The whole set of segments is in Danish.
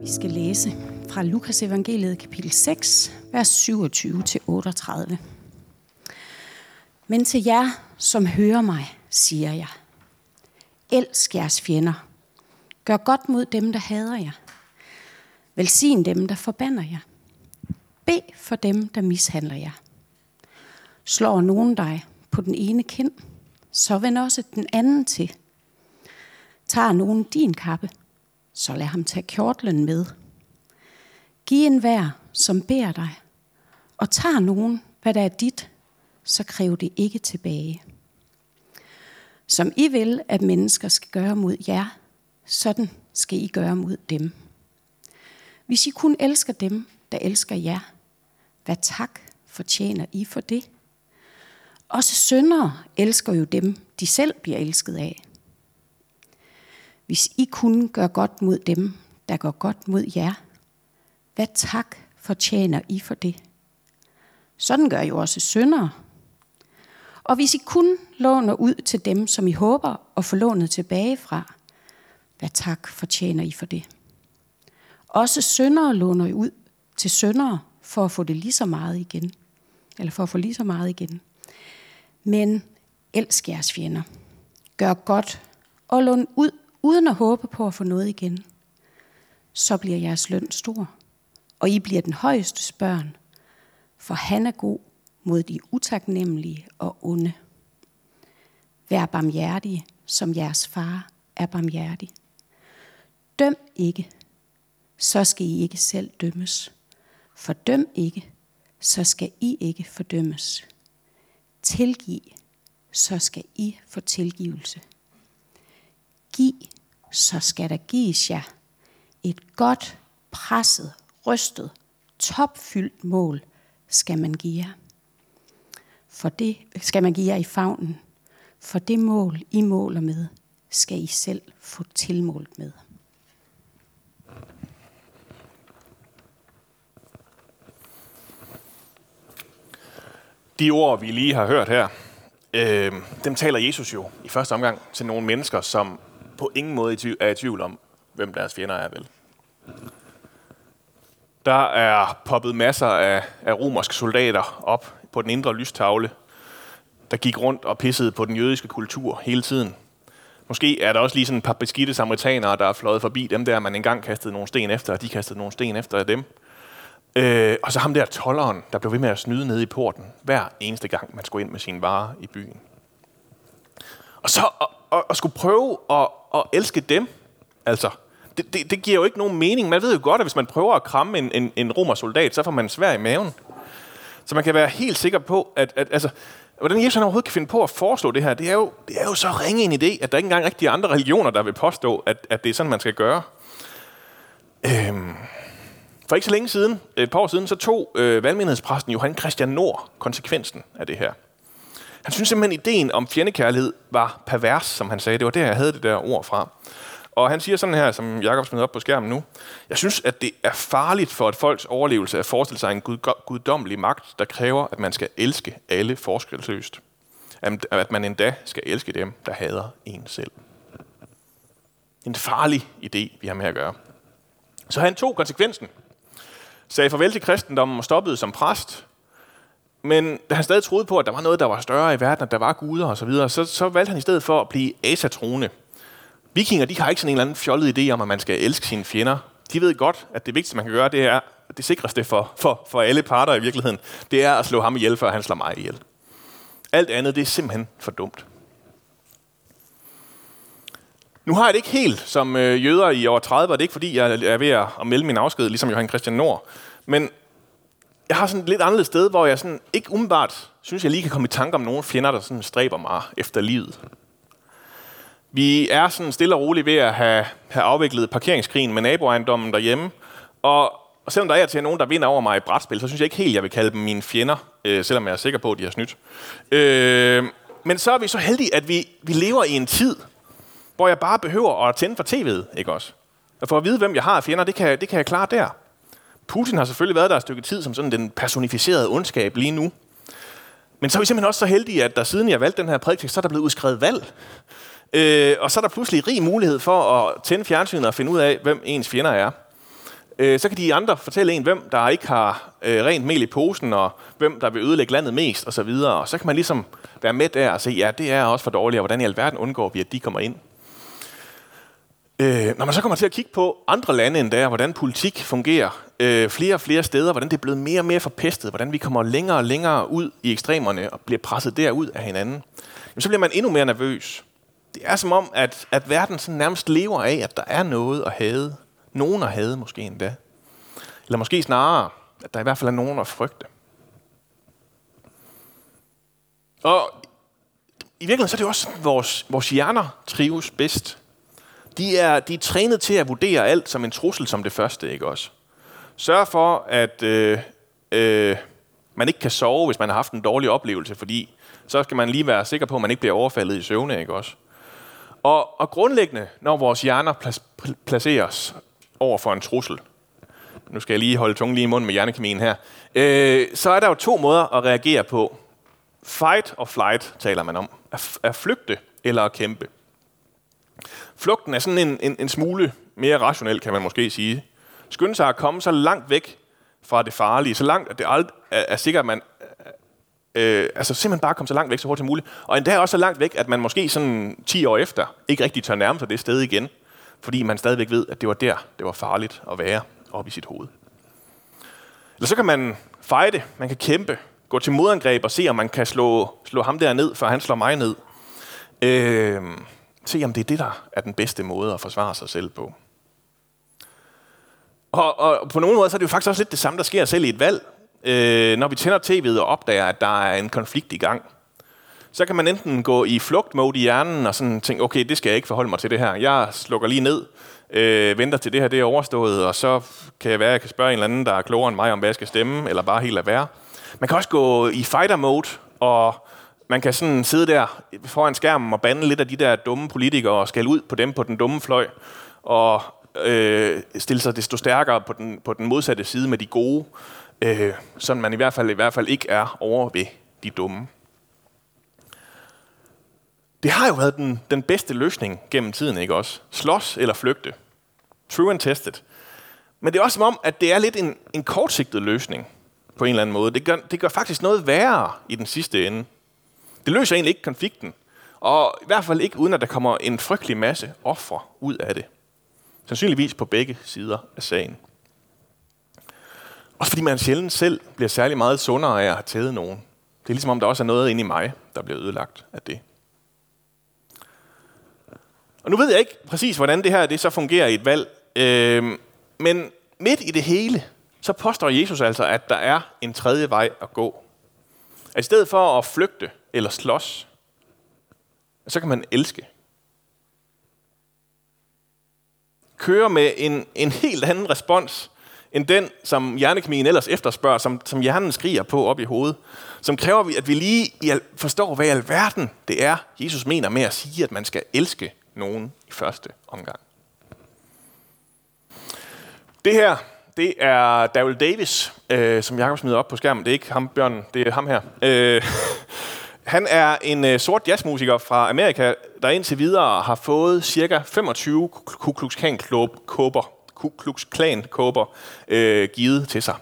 Vi skal læse fra Lukas evangeliet kapitel 6, vers 27-38. Men til jer, som hører mig, siger jeg, elsk jeres fjender. Gør godt mod dem, der hader jer. Velsign dem, der forbander jer. Bed for dem, der mishandler jer. Slår nogen dig på den ene kind, så vend også den anden til. Tager nogen din kappe, så lad ham tage kjortlen med. Giv en hver, som beder dig, og tager nogen, hvad der er dit, så kræv det ikke tilbage. Som I vil, at mennesker skal gøre mod jer, sådan skal I gøre mod dem. Hvis I kun elsker dem, der elsker jer, hvad tak fortjener I for det? Også syndere elsker jo dem, de selv bliver elsket af. Hvis I kun gør godt mod dem, der går godt mod jer, hvad tak fortjener I for det? Sådan gør jo også syndere. Og hvis I kun låner ud til dem, som I håber at få lånet tilbage fra, hvad tak fortjener I for det? Også syndere låner I ud til syndere for at få det lige så meget igen. Eller for at få lige så meget igen. Men elsk jeres fjender. Gør godt og lån ud, uden at håbe på at få noget igen. Så bliver jeres løn stor, og I bliver den højeste børn, for han er god mod de utaknemmelige og onde. Vær barmhjertige, som jeres far er barmhjertig. Døm ikke, så skal I ikke selv dømmes. Fordøm ikke, så skal I ikke fordømmes. Tilgiv, så skal I få tilgivelse give, så skal der gives jer et godt, presset, rystet, topfyldt mål skal man give jer. For det skal man give jer i favnen. For det mål, I måler med, skal I selv få tilmålt med. De ord, vi lige har hørt her, øh, dem taler Jesus jo i første omgang til nogle mennesker, som på ingen måde er i tvivl om, hvem deres fjender er vel. Der er poppet masser af, af romerske soldater op på den indre lystavle, der gik rundt og pissede på den jødiske kultur hele tiden. Måske er der også lige sådan et par beskidte samaritanere, der er fløjet forbi dem der, man engang kastede nogle sten efter, og de kastede nogle sten efter dem. Øh, og så ham der tolleren, der blev ved med at snyde nede i porten, hver eneste gang, man skulle ind med sine varer i byen. Og så at, at, skulle prøve at, at elske dem, altså, det, det, det giver jo ikke nogen mening. Man ved jo godt, at hvis man prøver at kramme en, en, en romersoldat, så får man svær i maven. Så man kan være helt sikker på, at, at altså, hvordan Jesus overhovedet kan finde på at foreslå det her, det er jo, det er jo så ringe en idé, at der ikke engang rigtig andre religioner, der vil påstå, at, at det er sådan, man skal gøre. Øhm, for ikke så længe siden, et par år siden, så tog øh, valgmenighedspræsten Johan Christian Nord konsekvensen af det her. Han synes simpelthen, at ideen om fjendekærlighed var pervers, som han sagde. Det var der, jeg havde det der ord fra. Og han siger sådan her, som Jakob smider op på skærmen nu. Jeg synes, at det er farligt for et folks overlevelse at forestille sig en gud, guddommelig magt, der kræver, at man skal elske alle forskelsløst. At man endda skal elske dem, der hader en selv. En farlig idé, vi har med at gøre. Så han tog konsekvensen sagde farvel til kristendommen og stoppede som præst. Men da han stadig troede på, at der var noget, der var større i verden, at der var guder osv., så, videre, så, så valgte han i stedet for at blive asatrone. Vikinger de har ikke sådan en eller anden fjollet idé om, at man skal elske sine fjender. De ved godt, at det vigtigste, man kan gøre, det er, det sikreste for, for, for alle parter i virkeligheden, det er at slå ham ihjel, før han slår mig ihjel. Alt andet, det er simpelthen for dumt. Nu har jeg det ikke helt som øh, jøder i over 30, og det er ikke fordi, jeg er ved at melde min afsked, ligesom Johan Christian Nord. Men jeg har sådan et lidt anderledes sted, hvor jeg sådan ikke umiddelbart synes, jeg lige kan komme i tanke om nogle fjender, der sådan stræber mig efter livet. Vi er sådan stille og roligt ved at have, have afviklet parkeringskrigen med naboejendommen derhjemme. Og, og selvom der er til nogen, der vinder over mig i brætspil, så synes jeg ikke helt, jeg vil kalde dem mine fjender, øh, selvom jeg er sikker på, at de har snydt. Øh, men så er vi så heldige, at vi, vi lever i en tid, hvor jeg bare behøver at tænde for tv'et, ikke også? Og for at vide, hvem jeg har af fjender, det kan, det kan jeg klare der. Putin har selvfølgelig været der et stykke tid som sådan den personificerede ondskab lige nu. Men så er vi simpelthen også så heldige, at der siden jeg valgte den her prædiktekst, så er der blevet udskrevet valg. Øh, og så er der pludselig rig mulighed for at tænde fjernsynet og finde ud af, hvem ens fjender er. Øh, så kan de andre fortælle en, hvem der ikke har øh, rent mel i posen, og hvem der vil ødelægge landet mest, og så videre. Og så kan man ligesom være med der og se, ja, det er også for dårligt, og hvordan i alverden undgår vi, at de kommer ind. Øh, når man så kommer til at kigge på andre lande end der, hvordan politik fungerer øh, flere og flere steder, hvordan det er blevet mere og mere forpestet, hvordan vi kommer længere og længere ud i ekstremerne og bliver presset derud af hinanden, jamen, så bliver man endnu mere nervøs. Det er som om, at, at verden sådan nærmest lever af, at der er noget at have. Nogen at have måske endda. Eller måske snarere, at der i hvert fald er nogen at frygte. Og i virkeligheden så er det også, sådan, vores, vores hjerner trives bedst. De er, de er trænet til at vurdere alt som en trussel som det første, ikke også? Sørg for, at øh, øh, man ikke kan sove, hvis man har haft en dårlig oplevelse, fordi så skal man lige være sikker på, at man ikke bliver overfaldet i søvne, ikke også? Og, og grundlæggende, når vores hjerner placeres over for en trussel, nu skal jeg lige holde tungen lige i munden med hjernekemien her, øh, så er der jo to måder at reagere på. Fight og flight taler man om. At, at flygte eller at kæmpe. Flugten er sådan en, en, en smule mere rationel, kan man måske sige. Skynde sig at komme så langt væk fra det farlige, så langt, at det alt er, er sikkert, at man øh, altså simpelthen bare komme så langt væk så hurtigt som muligt. Og endda også så langt væk, at man måske sådan 10 år efter ikke rigtig tør nærme sig det sted igen, fordi man stadigvæk ved, at det var der, det var farligt at være op i sit hoved. Eller så kan man fejde, man kan kæmpe, gå til modangreb og se, om man kan slå, slå ham der ned, før han slår mig ned. Øh, se, om det er det, der er den bedste måde at forsvare sig selv på. Og, og på nogle måder så er det jo faktisk også lidt det samme, der sker selv i et valg. Øh, når vi tænder tv'et og opdager, at der er en konflikt i gang, så kan man enten gå i flugtmode i hjernen og sådan tænke, okay, det skal jeg ikke forholde mig til det her. Jeg slukker lige ned, øh, venter til det her det er overstået, og så kan jeg være, jeg kan spørge en eller anden, der er klogere end mig, om hvad jeg skal stemme, eller bare helt lade være. Man kan også gå i fighter mode, og man kan sådan sidde der foran skærmen og bande lidt af de der dumme politikere og skælde ud på dem på den dumme fløj, og øh, stille sig desto stærkere på den, på den modsatte side med de gode, øh, sådan man i hvert fald i hvert fald ikke er over ved de dumme. Det har jo været den, den bedste løsning gennem tiden, ikke også? Slås eller flygte. True and tested. Men det er også som om, at det er lidt en, en kortsigtet løsning på en eller anden måde. Det gør, det gør faktisk noget værre i den sidste ende. Det løser egentlig ikke konflikten. Og i hvert fald ikke uden, at der kommer en frygtelig masse ofre ud af det. Sandsynligvis på begge sider af sagen. Også fordi man sjældent selv bliver særlig meget sundere af at have taget nogen. Det er ligesom om, der også er noget inde i mig, der bliver ødelagt af det. Og nu ved jeg ikke præcis, hvordan det her det så fungerer i et valg. Øh, men midt i det hele, så påstår Jesus altså, at der er en tredje vej at gå. At i stedet for at flygte eller slås, så kan man elske. Køre med en, en helt anden respons, end den, som hjernekemien ellers efterspørger, som, som hjernen skriger på op i hovedet. Som kræver, at vi lige forstår, hvad i alverden det er, Jesus mener med at sige, at man skal elske nogen i første omgang. Det her, det er Daryl Davis, øh, som Jacob smider op på skærmen. Det er ikke ham, Bjørn, det er ham her. Øh, han er en øh, sort jazzmusiker fra Amerika, der indtil videre har fået cirka 25 Ku Klux Klan kåber, Ku Klux Klan kåber øh, givet til sig.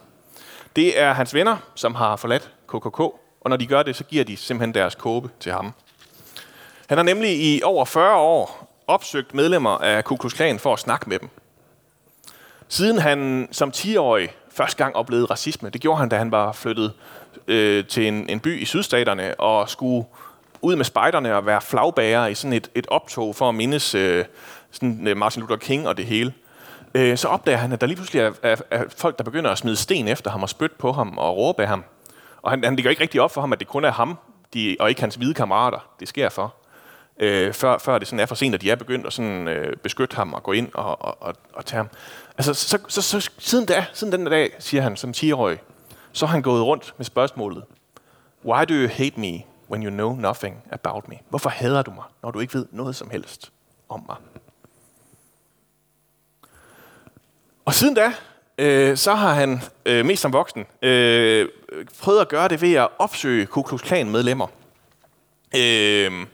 Det er hans venner, som har forladt KKK, og når de gør det, så giver de simpelthen deres kåbe til ham. Han har nemlig i over 40 år opsøgt medlemmer af Ku Klux Klan for at snakke med dem. Siden han som 10-årig første gang oplevede racisme, det gjorde han, da han var flyttet øh, til en, en by i sydstaterne og skulle ud med spejderne og være flagbærer i sådan et, et optog for at mindes øh, sådan, øh, Martin Luther King og det hele. Øh, så opdager han, at der lige pludselig er, er, er folk, der begynder at smide sten efter ham og spytte på ham og råbe af ham. Og han, han ligger ikke rigtig op for ham, at det kun er ham, de, og ikke hans hvide kammerater, det sker for øh, før, før det sådan er for sent, at de er begyndt at sådan, øh, beskytte ham og gå ind og, og, og, og tage ham. Altså, så, så, så, siden, da, siden den dag, siger han som 10-årig, så har han gået rundt med spørgsmålet, Why do you hate me when you know nothing about me? Hvorfor hader du mig, når du ikke ved noget som helst om mig? Og siden da, øh, så har han øh, mest som voksen øh, prøvet at gøre det ved at opsøge Ku Klux Klan medlemmer. Øh,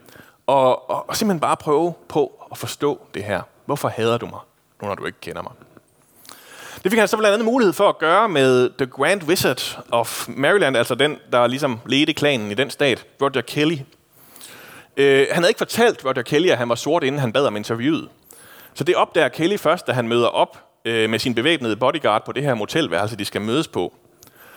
og, og, og simpelthen bare prøve på at forstå det her. Hvorfor hader du mig, nu når du ikke kender mig? Det fik han så blandt andet mulighed for at gøre med The Grand Wizard of Maryland, altså den, der ligesom ledte klanen i den stat, Roger Kelly. Øh, han havde ikke fortalt Roger Kelly, at han var sort, inden han bad om interviewet. Så det opdager Kelly først, da han møder op øh, med sin bevæbnede bodyguard på det her motelværelse, de skal mødes på.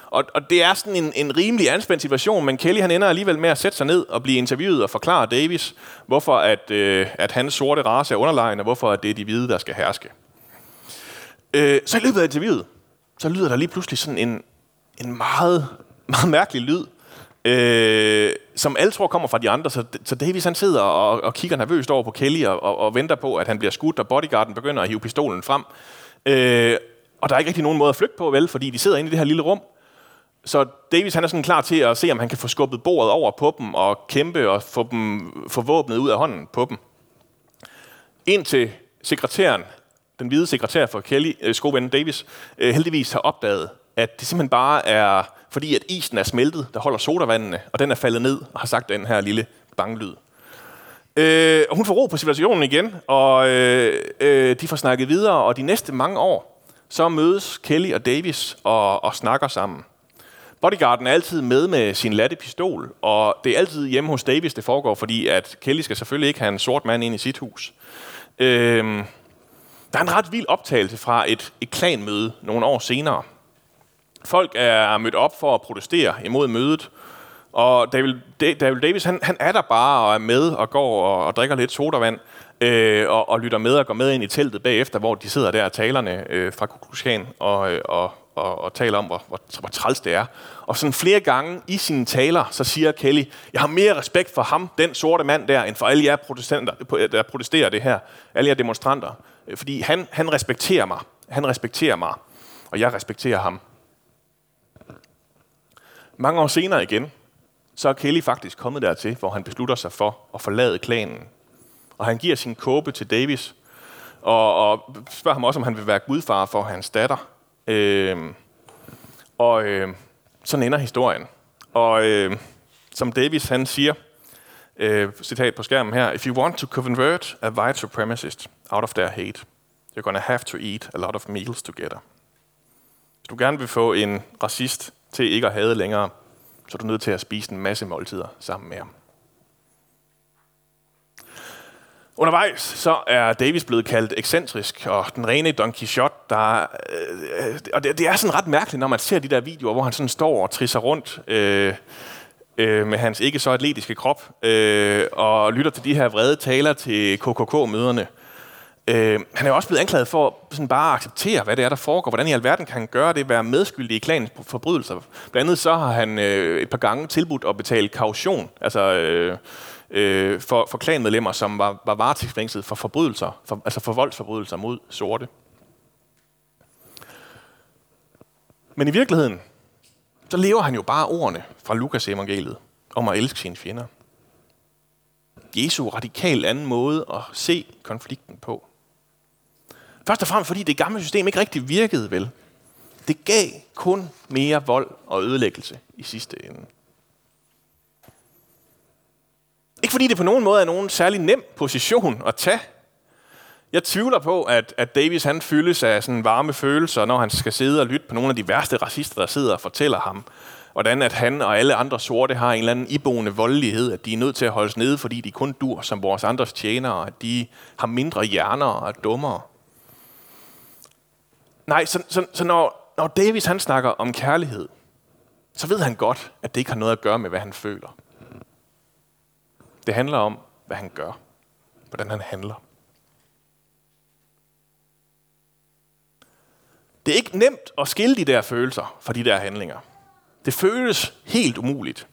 Og, og det er sådan en, en rimelig anspændt situation, men Kelly han ender alligevel med at sætte sig ned og blive interviewet og forklare Davis, hvorfor at, øh, at hans sorte race er underlegen, og hvorfor at det er de hvide, der skal herske. Øh, så i løbet af interviewet, så lyder der lige pludselig sådan en, en meget, meget mærkelig lyd, øh, som alle tror kommer fra de andre. Så, så Davis han sidder og, og kigger nervøst over på Kelly og, og, og venter på, at han bliver skudt, og bodyguarden begynder at hive pistolen frem. Øh, og der er ikke rigtig nogen måde at flygte på, vel, fordi de sidder inde i det her lille rum. Så Davis han er sådan klar til at se, om han kan få skubbet bordet over på dem og kæmpe og få, dem, få våbnet ud af hånden på dem. Indtil sekretæren, den hvide sekretær for Kelly, øh, Davis, øh, heldigvis har opdaget, at det simpelthen bare er fordi, at isen er smeltet, der holder sodavandene, og den er faldet ned og har sagt den her lille banglyd. Øh, og hun får ro på situationen igen, og øh, øh, de får snakket videre, og de næste mange år, så mødes Kelly og Davis og, og snakker sammen. Bodyguarden er altid med med sin latte pistol, og det er altid hjemme hos Davis, det foregår, fordi at Kelly skal selvfølgelig ikke have en sort mand ind i sit hus. Øh, der er en ret vild optagelse fra et, et klanmøde nogle år senere. Folk er mødt op for at protestere imod mødet, og David, David Davis, han, han er der bare og er med og går og, og drikker lidt sodavand, øh, og, og lytter med og går med ind i teltet bagefter, hvor de sidder der, talerne øh, fra Kukulkan, og, øh, og, og, og taler om, hvor, hvor, hvor træls det er. Og sådan flere gange i sine taler, så siger Kelly, jeg har mere respekt for ham, den sorte mand der, end for alle jer protestanter, der protesterer det her, alle jer demonstranter. Fordi han, han respekterer mig. Han respekterer mig, og jeg respekterer ham. Mange år senere igen, så er Kelly faktisk kommet dertil, hvor han beslutter sig for at forlade klanen. Og han giver sin kåbe til Davis, og, og spørger ham også, om han vil være gudfar for hans datter. Øh, og øh, sådan ender historien. Og øh, som Davis han siger, øh, citat på skærmen her, If you want to convert a white supremacist out of their hate, you're gonna have to eat a lot of meals together. Hvis du gerne vil få en racist til ikke at have længere, så er du nødt til at spise en masse måltider sammen med ham. Undervejs så er Davis blevet kaldt ekscentrisk, og den rene Don Quixote, der, øh, øh, og det, det er sådan ret mærkeligt, når man ser de der videoer, hvor han sådan står og trisser rundt øh, øh, med hans ikke så atletiske krop, øh, og lytter til de her vrede taler til KKK-møderne. Øh, han er også blevet anklaget for sådan bare at acceptere, hvad det er, der foregår. Hvordan i alverden kan han gøre det, være medskyldig i klanens forbrydelser? Blandt andet så har han øh, et par gange tilbudt at betale kaution, altså øh, øh, for, for klanmedlemmer, som var, var varetægtsfængslet for forbrydelser, for, altså for voldsforbrydelser mod sorte. Men i virkeligheden, så lever han jo bare ordene fra Lukas evangeliet om at elske sine fjender. Jesu radikal anden måde at se konflikten på. Først og fremmest fordi det gamle system ikke rigtig virkede vel. Det gav kun mere vold og ødelæggelse i sidste ende. Ikke fordi det på nogen måde er nogen særlig nem position at tage. Jeg tvivler på, at, at Davis han fyldes af sådan varme følelser, når han skal sidde og lytte på nogle af de værste racister, der sidder og fortæller ham, hvordan at han og alle andre sorte har en eller anden iboende voldelighed, at de er nødt til at holdes nede, fordi de kun dur som vores andres tjenere, at de har mindre hjerner og er dummere. Nej, så, så, så når, når Davis han snakker om kærlighed, så ved han godt, at det ikke har noget at gøre med, hvad han føler. Det handler om, hvad han gør. Hvordan han handler. Det er ikke nemt at skille de der følelser fra de der handlinger. Det føles helt umuligt.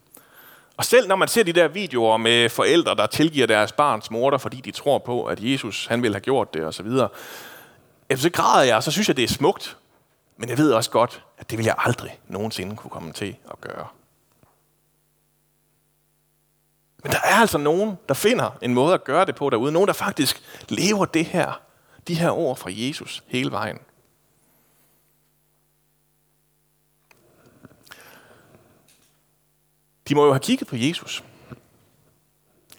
Og selv når man ser de der videoer med forældre, der tilgiver deres barns morter, fordi de tror på, at Jesus han ville have gjort det osv., så græder jeg, og så synes jeg, det er smukt. Men jeg ved også godt, at det vil jeg aldrig nogensinde kunne komme til at gøre. Men der er altså nogen, der finder en måde at gøre det på derude. Nogen, der faktisk lever det her, de her ord fra Jesus hele vejen. De må jo have kigget på Jesus.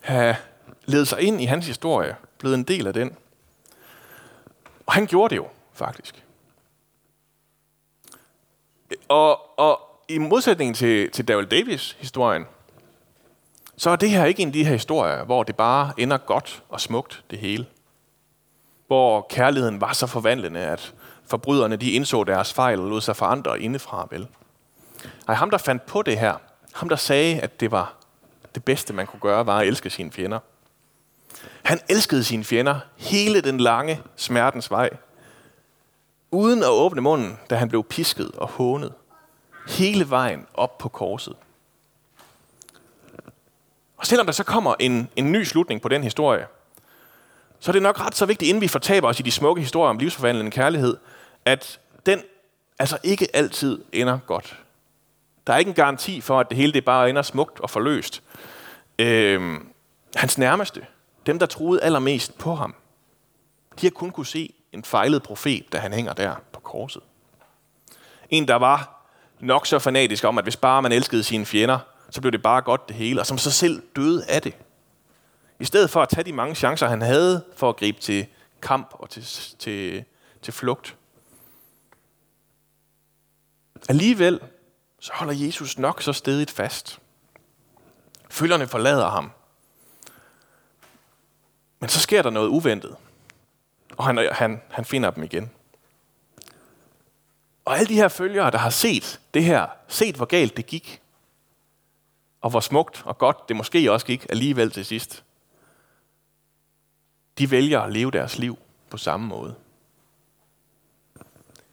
Have ledet sig ind i hans historie. Blevet en del af den. Og han gjorde det jo, faktisk. Og, og i modsætning til, til Daryl Davis historien, så er det her ikke en af de her historier, hvor det bare ender godt og smukt, det hele. Hvor kærligheden var så forvandlende, at forbryderne de indså deres fejl og lod sig forandre indefra, vel? Nej, ham der fandt på det her, ham der sagde, at det var det bedste, man kunne gøre, var at elske sine fjender. Han elskede sine fjender hele den lange smertens vej, uden at åbne munden, da han blev pisket og hånet. Hele vejen op på korset. Og selvom der så kommer en, en ny slutning på den historie, så er det nok ret så vigtigt, inden vi fortaber os i de smukke historier om livsforvandlende kærlighed, at den altså ikke altid ender godt. Der er ikke en garanti for, at det hele det bare ender smukt og forløst. Øhm, hans nærmeste, dem der troede allermest på ham, de har kun kunne se en fejlet profet, da han hænger der på korset. En, der var nok så fanatisk om, at hvis bare man elskede sine fjender, så blev det bare godt det hele, og som så selv døde af det. I stedet for at tage de mange chancer, han havde for at gribe til kamp og til, til, til flugt. Alligevel så holder Jesus nok så stedigt fast. Følgerne forlader ham. Men så sker der noget uventet. Og han, han, han finder dem igen. Og alle de her følgere, der har set det her, set hvor galt det gik, og hvor smukt og godt det måske også gik alligevel til sidst, de vælger at leve deres liv på samme måde.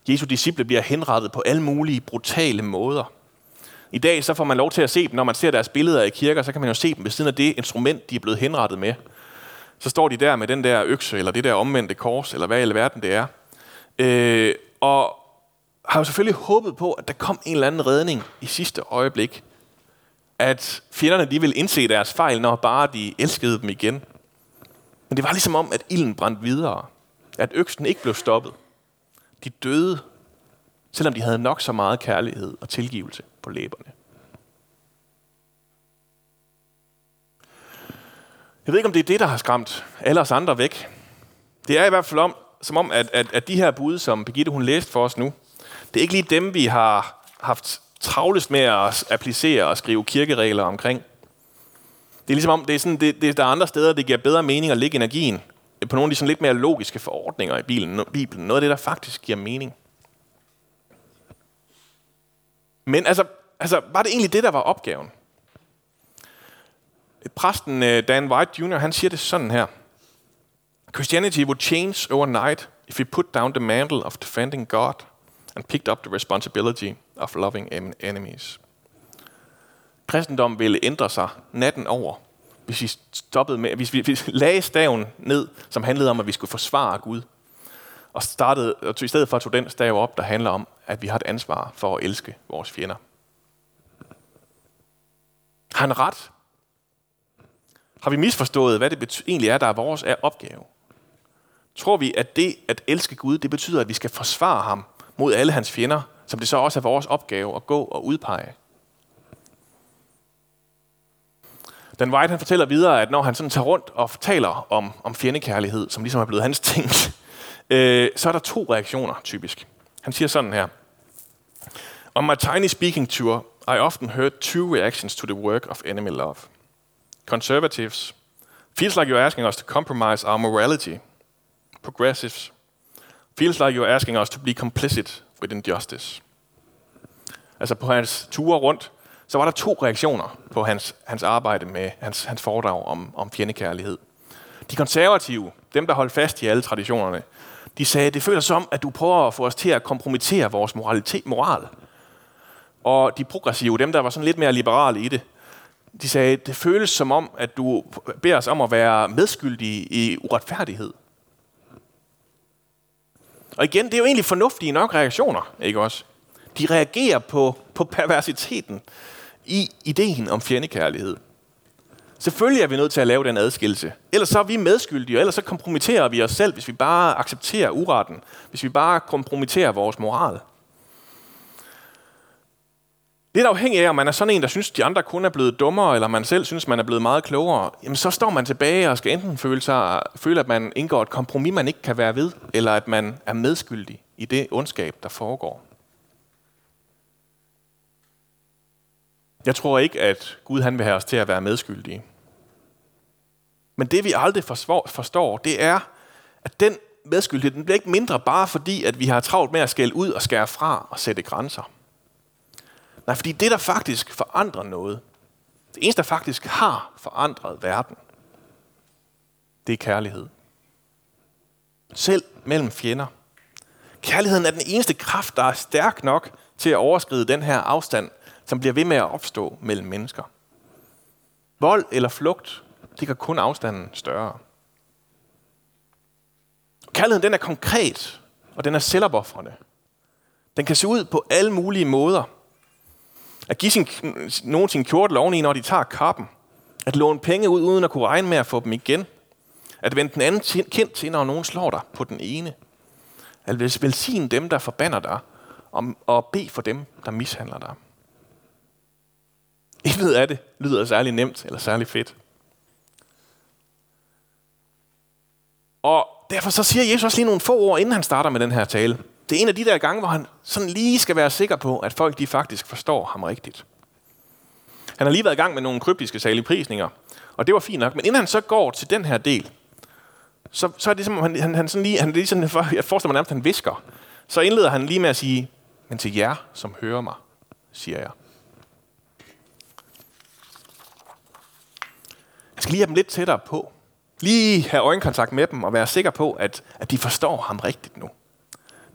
Jesu disciple bliver henrettet på alle mulige brutale måder. I dag så får man lov til at se dem, når man ser deres billeder i kirker, så kan man jo se dem ved siden af det instrument, de er blevet henrettet med. Så står de der med den der økse, eller det der omvendte kors, eller hvad i alverden det er. Øh, og har jo selvfølgelig håbet på, at der kom en eller anden redning i sidste øjeblik. At fjenderne de ville indse deres fejl, når bare de elskede dem igen. Men det var ligesom om, at ilden brændte videre. At øksen ikke blev stoppet. De døde, selvom de havde nok så meget kærlighed og tilgivelse på læberne. Jeg ved ikke, om det er det, der har skræmt alle os andre væk. Det er i hvert fald om, som om, at, at, at de her bud, som Birgitte hun læste for os nu, det er ikke lige dem, vi har haft travlest med at applicere og skrive kirkeregler omkring. Det er ligesom om, det er, sådan, det, det, der er andre steder, det giver bedre mening at lægge energien på nogle af de sådan lidt mere logiske forordninger i Bibelen. Bibelen. Noget af det, der faktisk giver mening. Men altså, altså, var det egentlig det, der var opgaven? Præsten øh, Dan White Jr., han siger det sådan her. Christianity would change overnight if we put down the mantle of defending God and picked up the responsibility of loving enemies. Kristendommen ville ændre sig natten over, hvis vi stoppede med, hvis vi, hvis vi lagde staven ned, som handlede om, at vi skulle forsvare Gud, og startede, og i stedet for tog den stav op, der handler om, at vi har et ansvar for at elske vores fjender. Har han ret? Har vi misforstået, hvad det egentlig er, der er vores opgave? Tror vi, at det at elske Gud, det betyder, at vi skal forsvare ham mod alle hans fjender, som det så også er vores opgave at gå og udpege? Dan White han fortæller videre, at når han sådan tager rundt og taler om, om fjendekærlighed, som ligesom er blevet hans ting, øh, så er der to reaktioner typisk. Han siger sådan her. On my tiny speaking tour, I often heard two reactions to the work of enemy love. Conservatives, feels like you're asking us to compromise our morality. Progressives, feels like you're asking us to be complicit with injustice. Altså på hans ture rundt, så var der to reaktioner på hans, hans arbejde med hans, hans foredrag om, om fjendekærlighed. De konservative, dem der holdt fast i alle traditionerne, de sagde, det føles som, at du prøver at få os til at kompromittere vores moralitet, moral. Og de progressive, dem der var sådan lidt mere liberale i det, de sagde, det føles som om, at du beder os om at være medskyldige i uretfærdighed. Og igen, det er jo egentlig fornuftige nok reaktioner, ikke også? De reagerer på, på perversiteten i ideen om fjendekærlighed. Selvfølgelig er vi nødt til at lave den adskillelse. Ellers så er vi medskyldige, og ellers så kompromitterer vi os selv, hvis vi bare accepterer uretten. Hvis vi bare kompromitterer vores moral. Lidt afhængig af, om man er sådan en, der synes, de andre kun er blevet dummere, eller man selv synes, man er blevet meget klogere, jamen så står man tilbage og skal enten føle, sig, føle, at man indgår et kompromis, man ikke kan være ved, eller at man er medskyldig i det ondskab, der foregår. Jeg tror ikke, at Gud han vil have os til at være medskyldige. Men det vi aldrig forstår, det er, at den medskyldighed den bliver ikke mindre bare fordi, at vi har travlt med at skælde ud og skære fra og sætte grænser. Nej, fordi det, der faktisk forandrer noget, det eneste, der faktisk har forandret verden, det er kærlighed. Selv mellem fjender. Kærligheden er den eneste kraft, der er stærk nok til at overskride den her afstand, som bliver ved med at opstå mellem mennesker. Vold eller flugt, det gør kun afstanden større. Kærligheden den er konkret, og den er selvopoffrende. Den kan se ud på alle mulige måder. At give sin, nogen sin kjortel oveni, når de tager kappen. At låne penge ud, uden at kunne regne med at få dem igen. At vende den anden kendt til, når nogen slår dig på den ene. At velsigne dem, der forbander dig, og bede for dem, der mishandler dig. Intet af det lyder særlig nemt eller særlig fedt. Og derfor så siger Jesus også lige nogle få ord, inden han starter med den her tale. Det er en af de der gange, hvor han sådan lige skal være sikker på, at folk de faktisk forstår ham rigtigt. Han har lige været i gang med nogle kryptiske saligprisninger, og det var fint nok. Men inden han så går til den her del, så, så er det som han, han, han sådan lige, han lige sådan, jeg forestiller mig nærmest, han visker. Så indleder han lige med at sige, men til jer, som hører mig, siger jeg. Jeg skal lige have dem lidt tættere på. Lige have øjenkontakt med dem og være sikker på, at, at de forstår ham rigtigt nu.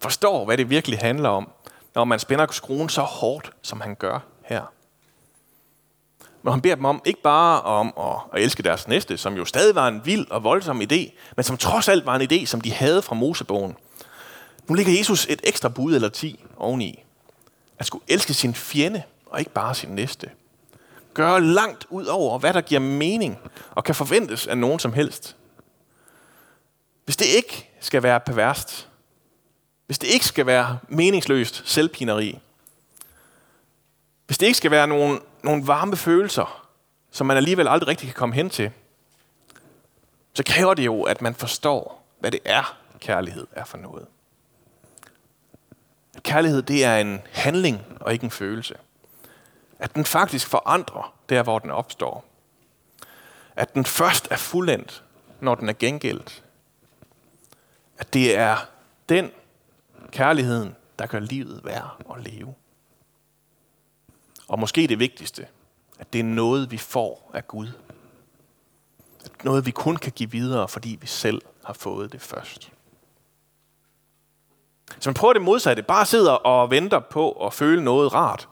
Forstår, hvad det virkelig handler om, når man spænder skruen så hårdt, som han gør her. Men han beder dem om ikke bare om at, at elske deres næste, som jo stadig var en vild og voldsom idé, men som trods alt var en idé, som de havde fra Mosebogen. Nu ligger Jesus et ekstra bud eller ti oveni. At skulle elske sin fjende, og ikke bare sin næste gøre langt ud over, hvad der giver mening og kan forventes af nogen som helst. Hvis det ikke skal være perverst, hvis det ikke skal være meningsløst selvpineri, hvis det ikke skal være nogle, nogle varme følelser, som man alligevel aldrig rigtig kan komme hen til, så kræver det jo, at man forstår, hvad det er, kærlighed er for noget. Kærlighed, det er en handling og ikke en følelse. At den faktisk forandrer der, hvor den opstår. At den først er fuldendt, når den er gengældt. At det er den kærligheden, der gør livet værd at leve. Og måske det vigtigste, at det er noget, vi får af Gud. At noget, vi kun kan give videre, fordi vi selv har fået det først. Så man prøver det modsatte, bare sidder og venter på at føle noget rart,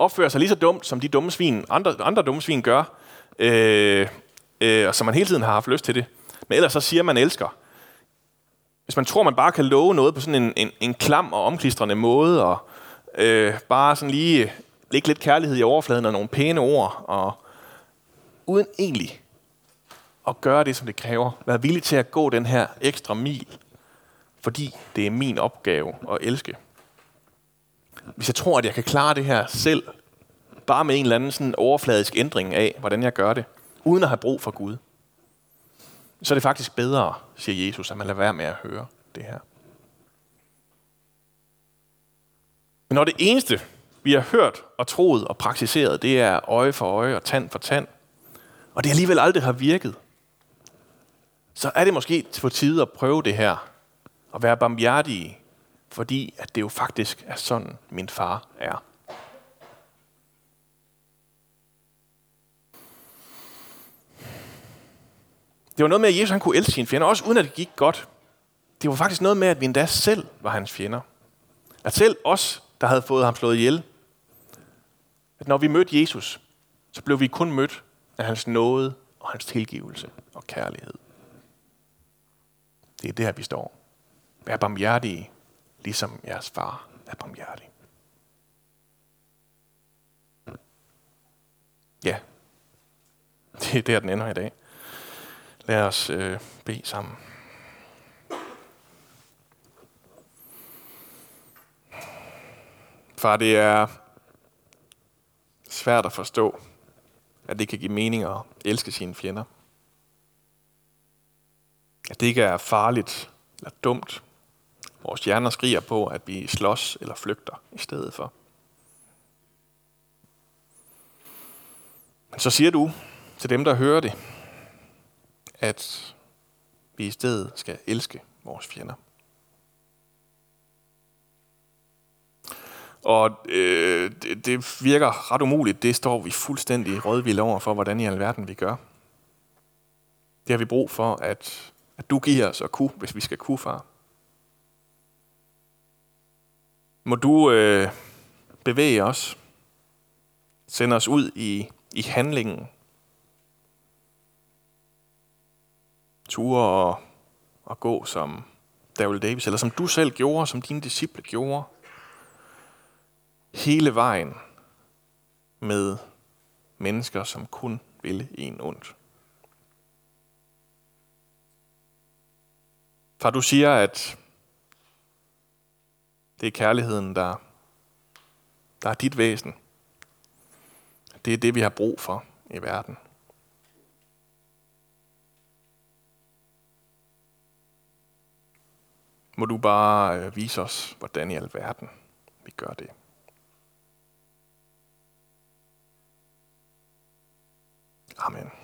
opfører sig lige så dumt, som de dumme svin, andre, andre dumme svin gør, øh, øh, og som man hele tiden har haft lyst til det. Men ellers så siger man elsker. Hvis man tror, man bare kan love noget på sådan en, en, en klam og omklistrende måde, og øh, bare sådan lige lægge lidt kærlighed i overfladen og nogle pæne ord, og uden egentlig at gøre det, som det kræver. Være villig til at gå den her ekstra mil, fordi det er min opgave at elske hvis jeg tror, at jeg kan klare det her selv, bare med en eller anden sådan overfladisk ændring af, hvordan jeg gør det, uden at have brug for Gud, så er det faktisk bedre, siger Jesus, at man lader være med at høre det her. Men når det eneste, vi har hørt og troet og praktiseret, det er øje for øje og tand for tand, og det alligevel aldrig har virket, så er det måske på tide at prøve det her, og være barmhjertige fordi at det jo faktisk er sådan, min far er. Det var noget med, at Jesus han kunne elske sine fjender, også uden at det gik godt. Det var faktisk noget med, at vi endda selv var hans fjender. At selv os, der havde fået ham slået ihjel, at når vi mødte Jesus, så blev vi kun mødt af hans nåde og hans tilgivelse og kærlighed. Det er der, vi står. Vær barmhjertige ligesom jeres far er barmhjertig. Ja, det er der, den ender i dag. Lad os øh, bede sammen. Far, det er svært at forstå, at det kan give mening at elske sine fjender. At det ikke er farligt eller dumt Vores hjerner skriger på, at vi slås eller flygter i stedet for. Men så siger du til dem, der hører det, at vi i stedet skal elske vores fjender. Og øh, det, det virker ret umuligt. Det står vi fuldstændig rådvilde over for, hvordan i alverden vi gør. Det har vi brug for, at, at du giver os at kunne, hvis vi skal kunne, far. Må du øh, bevæge os, sende os ud i, i handlingen, ture og, og gå som David Davis, eller som du selv gjorde, som dine disciple gjorde, hele vejen med mennesker, som kun ville en ondt. Far, du siger, at det er kærligheden, der, der er dit væsen. Det er det, vi har brug for i verden. Må du bare øh, vise os, hvordan i alverden vi gør det. Amen.